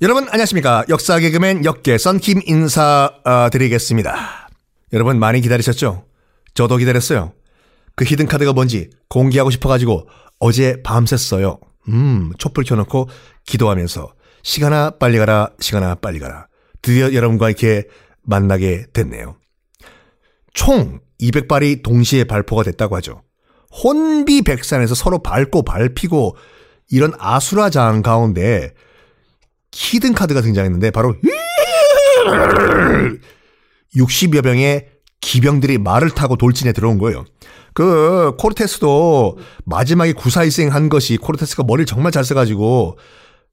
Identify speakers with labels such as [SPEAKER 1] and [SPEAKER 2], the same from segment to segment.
[SPEAKER 1] 여러분 안녕하십니까? 역사 개그맨 역계 썬킴 인사드리겠습니다. 여러분 많이 기다리셨죠? 저도 기다렸어요. 그 히든 카드가 뭔지 공개하고 싶어가지고 어제 밤샜어요. 음 촛불 켜놓고 기도하면서 시간아 빨리 가라 시간아 빨리 가라. 드디어 여러분과 이렇게 만나게 됐네요. 총 200발이 동시에 발포가 됐다고 하죠 혼비백산에서 서로 밟고 밟히고 이런 아수라장 가운데 히든 카드가 등장했는데 바로 60여 명의 기병들이 말을 타고 돌진해 들어온 거예요. 그 코르테스도 마지막에 구사일생 한 것이 코르테스가 머리를 정말 잘 써가지고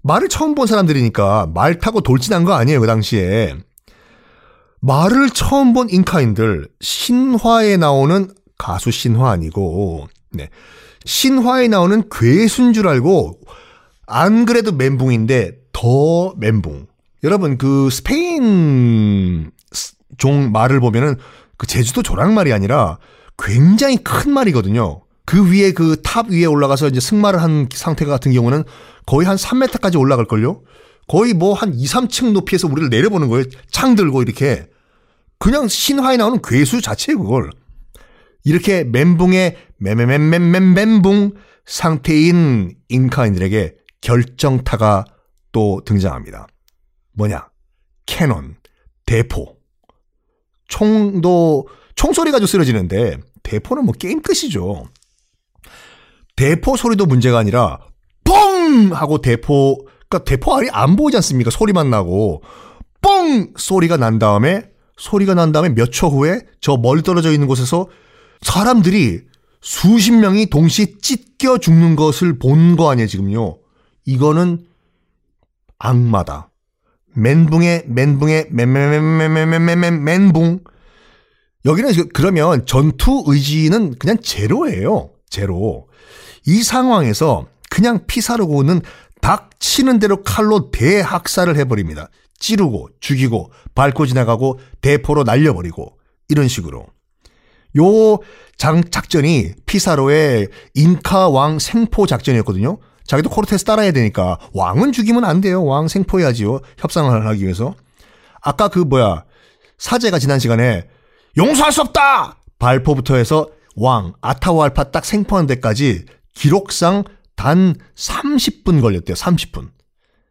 [SPEAKER 1] 말을 처음 본 사람들이니까 말 타고 돌진한 거 아니에요 그 당시에 말을 처음 본 잉카인들 신화에 나오는 가수 신화 아니고 네 신화에 나오는 괴수인 줄 알고 안 그래도 멘붕인데 더 멘붕. 여러분 그 스페인 종 말을 보면은 그 제주도 조랑말이 아니라 굉장히 큰 말이거든요. 그 위에 그 탑 위에 올라가서 이제 승마를 한 상태 같은 경우는 거의 한 3m까지 올라갈 걸요? 거의 뭐 한 2, 3층 높이에서 우리를 내려보는 거예요. 창 들고 이렇게. 그냥 신화에 나오는 괴수 자체에 그걸. 이렇게 멘붕의 멘멘멘멘멘 멘붕 상태인 잉카인들에게 결정타가 또 등장합니다. 뭐냐? cannon, 대포. 총도, 총소리가 좀 쓰러지는데, 대포는 뭐 게임 끝이죠. 대포 소리도 문제가 아니라, 뻥! 하고 대포, 그니까 대포 알이 안 보이지 않습니까? 소리만 나고, 뻥! 소리가 난 다음에, 소리가 난 다음에 몇 초 후에 저 멀리 떨어져 있는 곳에서 사람들이 수십 명이 동시에 찢겨 죽는 것을 본 거 아니에요, 지금요. 이거는 악마다. 멘붕의 멘붕의 멘멘멘멘멘멘멘 멘붕. 여기는 그러면 전투 의지는 그냥 제로예요. 제로. 이 상황에서 그냥 피사르고는 닥치는 대로 칼로 대학살을 해버립니다. 찌르고 죽이고 밟고 지나가고 대포로 날려버리고 이런 식으로. 요 장, 작전이 피사로의 인카 왕 생포 작전이었거든요. 자기도 코르테스 따라야 되니까 왕은 죽이면 안 돼요. 왕 생포해야지요. 협상을 하기 위해서. 아까 그 뭐야 사제가 지난 시간에 용서할 수 없다 발포부터 해서 왕 아타오알파 딱 생포하는 데까지 기록상 단 30분 걸렸대요. 30분.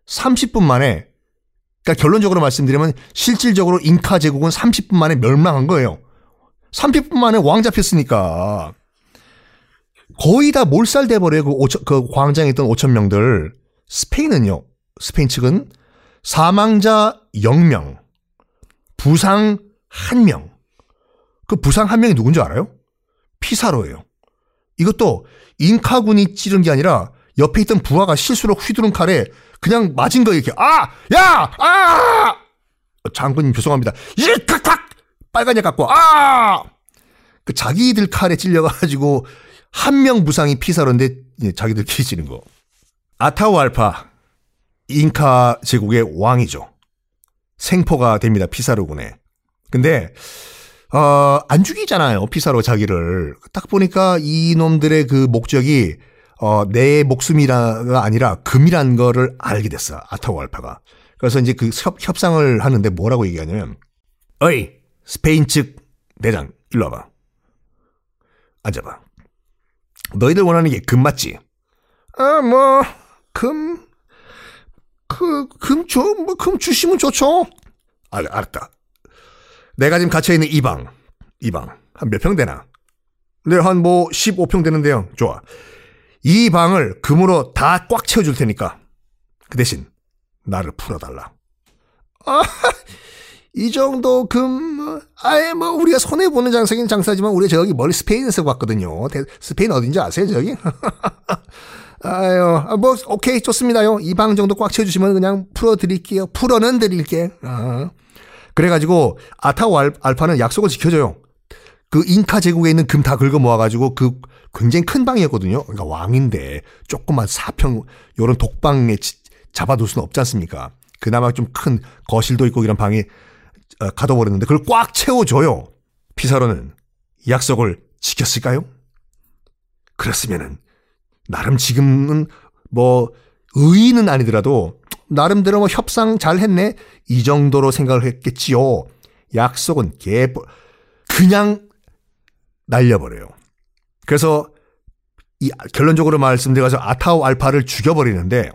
[SPEAKER 1] 30분 만에 그러니까 결론적으로 말씀드리면 실질적으로 잉카 제국은 30분 만에 멸망한 거예요. 30분 만에 왕 잡혔으니까. 거의 다 몰살돼 버려요. 그, 5천, 그 광장에 있던 5천 명들. 스페인은요. 스페인 측은 사망자 0명, 부상 1명. 그 부상 1명이 누군지 알아요? 피사로예요. 이것도 잉카군이 찌른 게 아니라 옆에 있던 부하가 실수로 휘두른 칼에 그냥 맞은 거예요. 이렇게 아, 야, 아! 장군님 죄송합니다. 이칵칵 빨간 약 갖고 아! 그 자기들 칼에 찔려가지고 한명 무상이 피사로인데 자기들끼리 지는 거. 아타우 알파 잉카 제국의 왕이죠. 생포가 됩니다. 피사로군에. 근데 어, 안 죽이잖아요. 피사로 자기를. 딱 보니까 이 놈들의 그 목적이 어, 내 목숨이라가 아니라 금이란 거를 알게 됐어. 아타우 알파가. 그래서 이제 그 협, 협상을 하는데 뭐라고 얘기하냐면 어이 스페인 측 대장 일로 와봐. 앉아봐. 너희들 원하는 게 금 맞지? 아, 뭐, 금, 그, 금 줘, 뭐, 금 주시면 좋죠. 알, 알았다. 내가 지금 갇혀있는 이 방, 이 방, 한 몇 평 되나? 네, 한 뭐, 15평 되는데요. 좋아. 이 방을 금으로 다 꽉 채워줄 테니까. 그 대신, 나를 풀어달라. 아, 이 정도 금, 아예 뭐, 우리가 손해 보는 장사긴 장사지만, 우리 저기 멀리 스페인에서 봤거든요. 스페인 어딘지 아세요, 저기? 아유, 아, 뭐, 오케이, 좋습니다요. 이 방 정도 꽉 채워주시면 그냥 풀어드릴게요. 풀어는 드릴게. 아. 그래가지고, 아타오 알 파는 약속을 지켜줘요. 그 잉카 제국에 있는 금 다 긁어 모아가지고 그 굉장히 큰 방이었거든요. 그러니까 왕인데 조그만 사평, 요런 독방에 잡아둘 수는 없지 않습니까? 그나마 좀 큰 거실도 있고 이런 방이 어, 가둬버렸는데 그걸 꽉 채워줘요. 피사로는 약속을 지켰을까요? 그렇으면은 나름 지금은 뭐 의의는 아니더라도 나름대로 뭐 협상 잘 했네 이 정도로 생각을 했겠지요. 약속은 개 그냥 날려버려요. 그래서 이 결론적으로 말씀드려서 아타오 알파를 죽여버리는데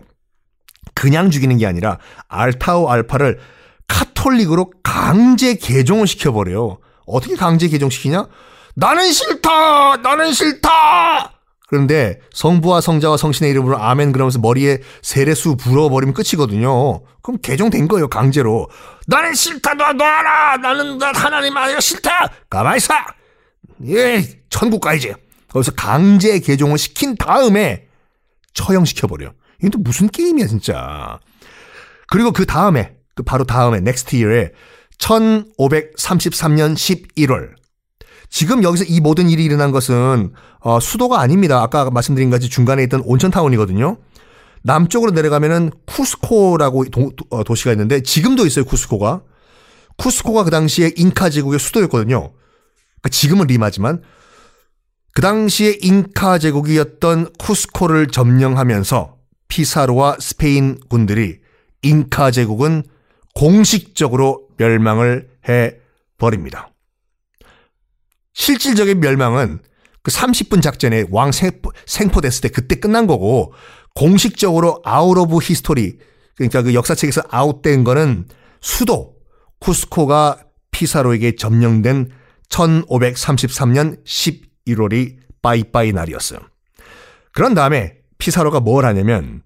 [SPEAKER 1] 그냥 죽이는 게 아니라 알타오 알파를 카톨릭으로 강제 개종을 시켜버려요. 어떻게 강제 개종시키냐? 나는 싫다! 나는 싫다! 그런데 성부와 성자와 성신의 이름으로 아멘 그러면서 머리에 세례수 불어버리면 끝이거든요. 그럼 개종된 거예요, 강제로. 나는 싫다, 너 놔라! 나는 나 하나님 아니라 싫다! 가만히 있어! 예, 천국 가야지. 거기서 강제 개종을 시킨 다음에 처형시켜버려. 이게 또 무슨 게임이야, 진짜. 그리고 그 다음에, 그 바로 다음에, 넥스트 이어에 1533년 11월 지금 여기서 이 모든 일이 일어난 것은 어, 수도가 아닙니다. 아까 말씀드린 같이 중간에 있던 온천타운이거든요. 남쪽으로 내려가면은 쿠스코라고 도, 어, 시가 있는데 지금도 있어요. 쿠스코가. 쿠스코가 그 당시에 잉카 제국의 수도였거든요. 그러니까 지금은 리마지만 그 당시에 잉카 제국이었던 쿠스코를 점령하면서 피사로와 스페인 군들이 잉카 제국은 공식적으로 멸망을 해 버립니다. 실질적인 멸망은 그 30분 작전에 왕 생포, 생포됐을 때 그때 끝난 거고 공식적으로 out of history 그러니까 그 역사책에서 아웃된 거는 수도 쿠스코가 피사로에게 점령된 1533년 11월이 빠이빠이 날이었어요. 그런 다음에 피사로가 뭘 하냐면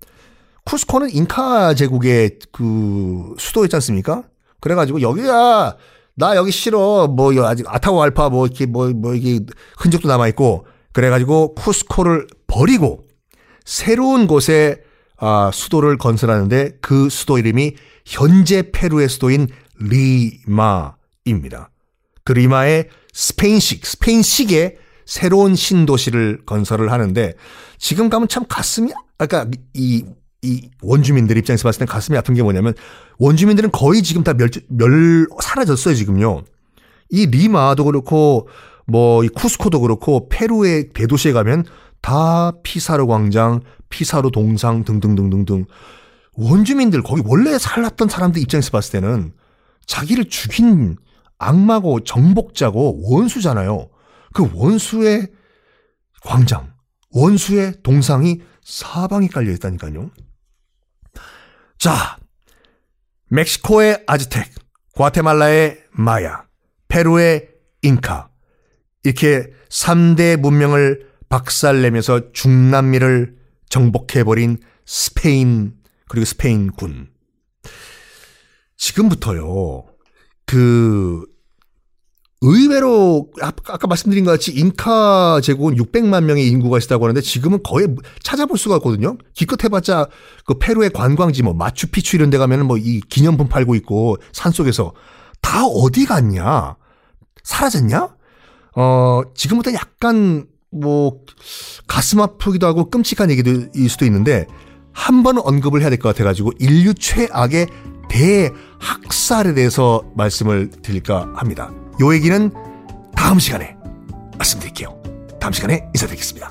[SPEAKER 1] 쿠스코는 잉카 제국의 그 수도였지 않습니까? 그래가지고 여기가 나 여기 싫어. 뭐 아직 아타고 알파 뭐 이렇게 뭐뭐 뭐 이게 흔적도 남아 있고 그래가지고 쿠스코를 버리고 새로운 곳에 아, 수도를 건설하는데 그 수도 이름이 현재 페루의 수도인 리마입니다. 그 리마의 스페인식, 스페인식의 새로운 신도시를 건설을 하는데 지금 가면 참 가슴이 아까 이, 이 원주민들 입장에서 봤을 땐 가슴이 아픈 게 뭐냐면 원주민들은 거의 지금 다 멸, 멸, 사라졌어요, 지금요. 이 리마도 그렇고, 뭐, 이 쿠스코도 그렇고, 페루의 대도시에 가면 다 피사로 광장, 피사르 동상 등등등등등. 원주민들, 거기 원래 살았던 사람들 입장에서 봤을 때는 자기를 죽인 악마고 정복자고 원수잖아요. 그 원수의 광장, 원수의 동상이 사방에 깔려 있다니까요. 자, 멕시코의 아즈텍, 과테말라의 마야, 페루의 잉카. 이렇게 3대 문명을 박살내면서 중남미를 정복해버린 스페인, 그리고 스페인 군. 지금부터요, 그, 의외로 아까 말씀드린 것 같이 잉카 제국은 600만 명의 인구가 있다고 하는데 지금은 거의 찾아볼 수가 없거든요. 기껏 해봤자 그 페루의 관광지 뭐 마추픽추 이런 데 가면은 뭐 이 기념품 팔고 있고 산속에서 다 어디 갔냐? 사라졌냐? 어, 지금부터 약간 뭐 가슴 아프기도 하고 끔찍한 얘기일 수도 있는데 한 번은 언급을 해야 될 것 같아 가지고 인류 최악의 대학살에 대해서 말씀을 드릴까 합니다. 요 얘기는 다음 시간에 말씀드릴게요. 다음 시간에 인사드리겠습니다.